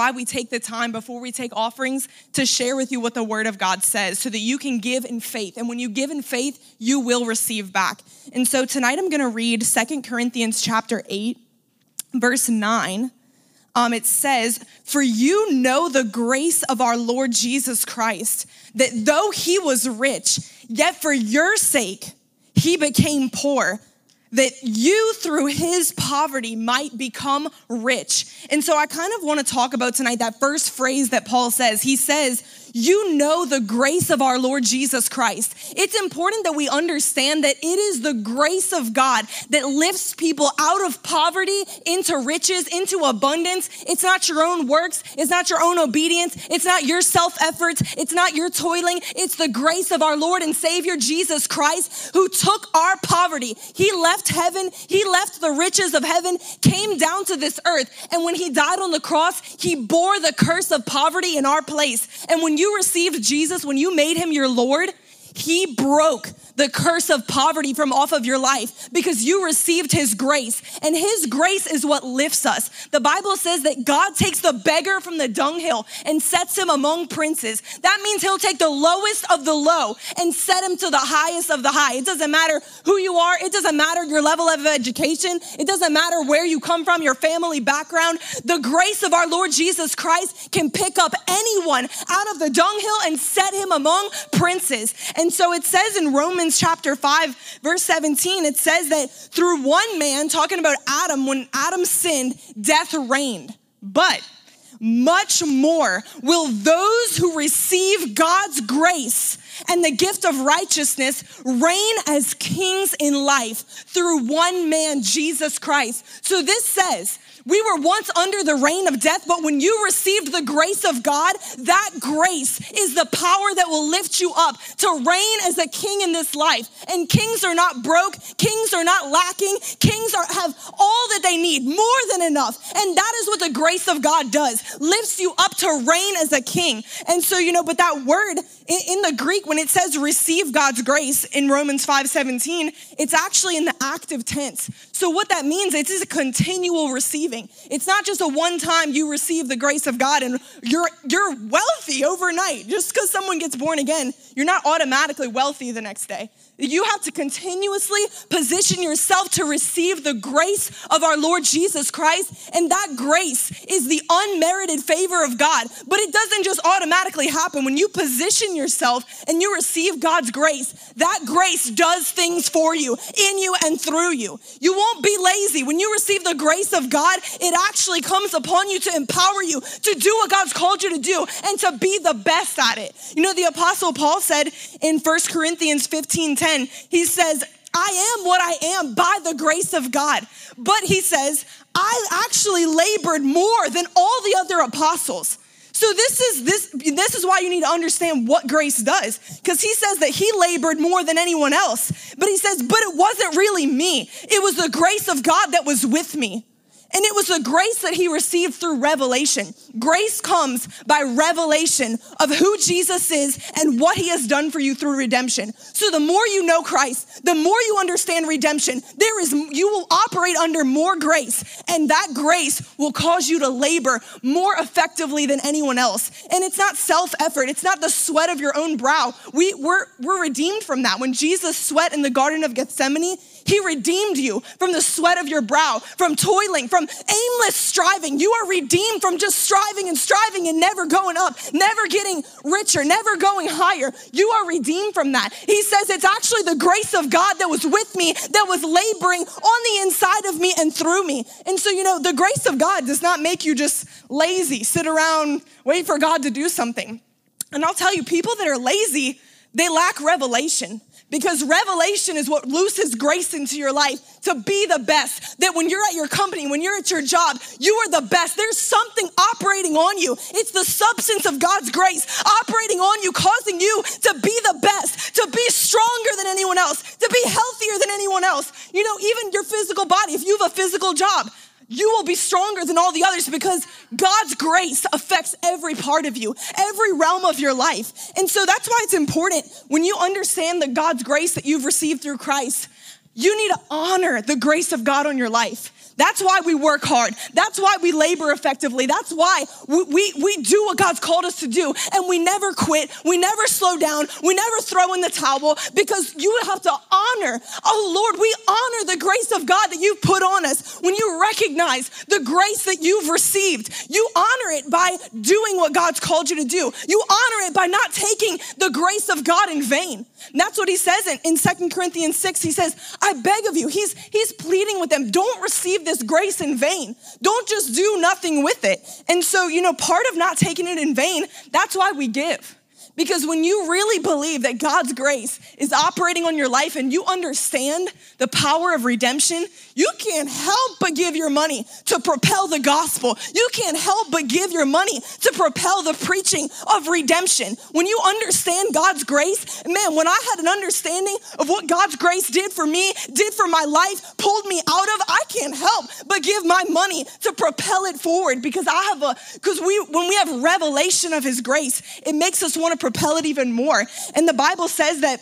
why we take the time before we take offerings to share with you what the Word of God says so that you can give in faith. And when you give in faith, you will receive back. And so tonight I'm going to read Second Corinthians chapter 8, verse 9. Um, it says, For you know the grace of our Lord Jesus Christ, that though he was rich, yet for your sake he became poor that you through his poverty might become rich. And so I kind of want to talk about tonight that first phrase that Paul says. He says, you know the grace of our Lord Jesus Christ. It's important that we understand that it is the grace of God that lifts people out of poverty into riches, into abundance. It's not your own works, it's not your own obedience, it's not your self efforts, it's not your toiling. It's the grace of our Lord and Savior Jesus Christ who took our poverty. He left heaven, He left the riches of heaven, came down to this earth. And when He died on the cross, He bore the curse of poverty in our place. And when you received Jesus, when you made him your Lord, he broke the curse of poverty from off of your life because you received his grace. And his grace is what lifts us. The Bible says that God takes the beggar from the dunghill and sets him among princes. That means he'll take the lowest of the low and set him to the highest of the high. It doesn't matter who you are, it doesn't matter your level of education, it doesn't matter where you come from, your family background. The grace of our Lord Jesus Christ can pick up anyone out of the dunghill and set him among princes. And so it says in Romans chapter 5, verse 17, it says that through one man, talking about Adam, when Adam sinned, death reigned. But much more will those who receive God's grace and the gift of righteousness reign as kings in life through one man, Jesus Christ. So this says, we were once under the reign of death, but when you received the grace of God, that grace is the power that will lift you up to reign as a king in this life. And kings are not broke, kings are not lacking, kings are, have all that they need, more than enough. And that is what the grace of God does lifts you up to reign as a king. And so, you know, but that word in, in the Greek, when it says receive God's grace in Romans 5:17, it's actually in the active tense. So, what that means, is it is a continual receiving. It's not just a one time you receive the grace of God and you're, you're wealthy overnight. Just because someone gets born again, you're not automatically wealthy the next day. You have to continuously position yourself to receive the grace of our Lord Jesus Christ. And that grace is the unmerited favor of God. But it doesn't just automatically happen. When you position yourself and you receive God's grace, that grace does things for you, in you, and through you. You won't be lazy. When you receive the grace of God, it actually comes upon you to empower you to do what God's called you to do and to be the best at it. You know, the Apostle Paul said in 1 Corinthians 15 10, 10, he says, I am what I am by the grace of God. But he says, I actually labored more than all the other apostles. So this is this this is why you need to understand what grace does because he says that he labored more than anyone else. But he says, "But it wasn't really me. It was the grace of God that was with me." And it was the grace that he received through revelation. Grace comes by revelation of who Jesus is and what he has done for you through redemption. So the more you know Christ, the more you understand redemption, there is you will operate under more grace and that grace will cause you to labor more effectively than anyone else. And it's not self-effort, it's not the sweat of your own brow. We we're we're redeemed from that. When Jesus sweat in the garden of Gethsemane, he redeemed you from the sweat of your brow, from toiling, from aimless striving. You are redeemed from just striving and striving and never going up, never getting richer, never going higher. You are redeemed from that. He says it's actually the grace of God that was with me, that was laboring on the inside of me and through me. And so, you know, the grace of God does not make you just lazy, sit around, wait for God to do something. And I'll tell you, people that are lazy, they lack revelation because revelation is what looses grace into your life to be the best. That when you're at your company, when you're at your job, you are the best. There's something operating on you. It's the substance of God's grace operating on you, causing you to be the best, to be stronger than anyone else, to be healthier than anyone else. You know, even your physical body, if you have a physical job, you will be stronger than all the others because God's grace affects every part of you, every realm of your life. And so that's why it's important when you understand the God's grace that you've received through Christ, you need to honor the grace of God on your life. That's why we work hard. That's why we labor effectively. That's why we, we, we do what God's called us to do. And we never quit. We never slow down. We never throw in the towel because you have to honor, oh Lord, we honor the grace of God that you've put on us. When you recognize the grace that you've received, you honor it by doing what God's called you to do. You honor it by not taking the grace of God in vain. And that's what he says in, in 2 Corinthians 6. He says, I beg of you, he's, he's pleading with them, don't receive this grace in vain. Don't just do nothing with it. And so, you know, part of not taking it in vain, that's why we give. Because when you really believe that God's grace is operating on your life and you understand the power of redemption, you can't help but give your money to propel the gospel. You can't help but give your money to propel the preaching of redemption. When you understand God's grace, man, when I had an understanding of what God's grace did for me, did for my life, pulled me out of, I can't help but give my money to propel it forward because I have a, because we, when we have revelation of his grace, it makes us want to propel it even more. And the Bible says that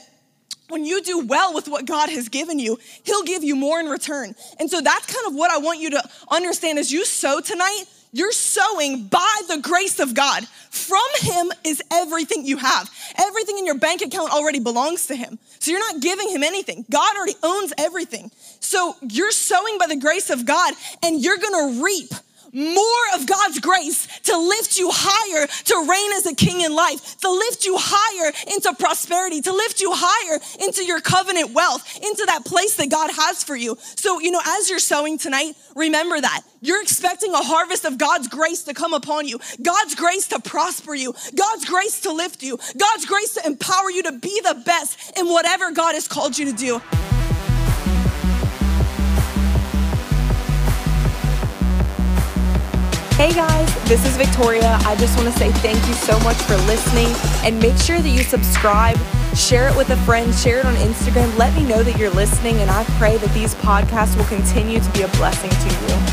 when you do well with what God has given you, He'll give you more in return. And so that's kind of what I want you to understand as you sow tonight. You're sowing by the grace of God. From Him is everything you have. Everything in your bank account already belongs to Him. So you're not giving Him anything. God already owns everything. So you're sowing by the grace of God and you're gonna reap more of God's grace to lift you higher, to reign as a king in life, to lift you higher into prosperity, to lift you higher into your covenant wealth, into that place that God has for you. So, you know, as you're sowing tonight, remember that. You're expecting a harvest of God's grace to come upon you, God's grace to prosper you, God's grace to lift you, God's grace to empower you to be the best in whatever God has called you to do. Hey guys, this is Victoria. I just want to say thank you so much for listening and make sure that you subscribe, share it with a friend, share it on Instagram. Let me know that you're listening, and I pray that these podcasts will continue to be a blessing to you.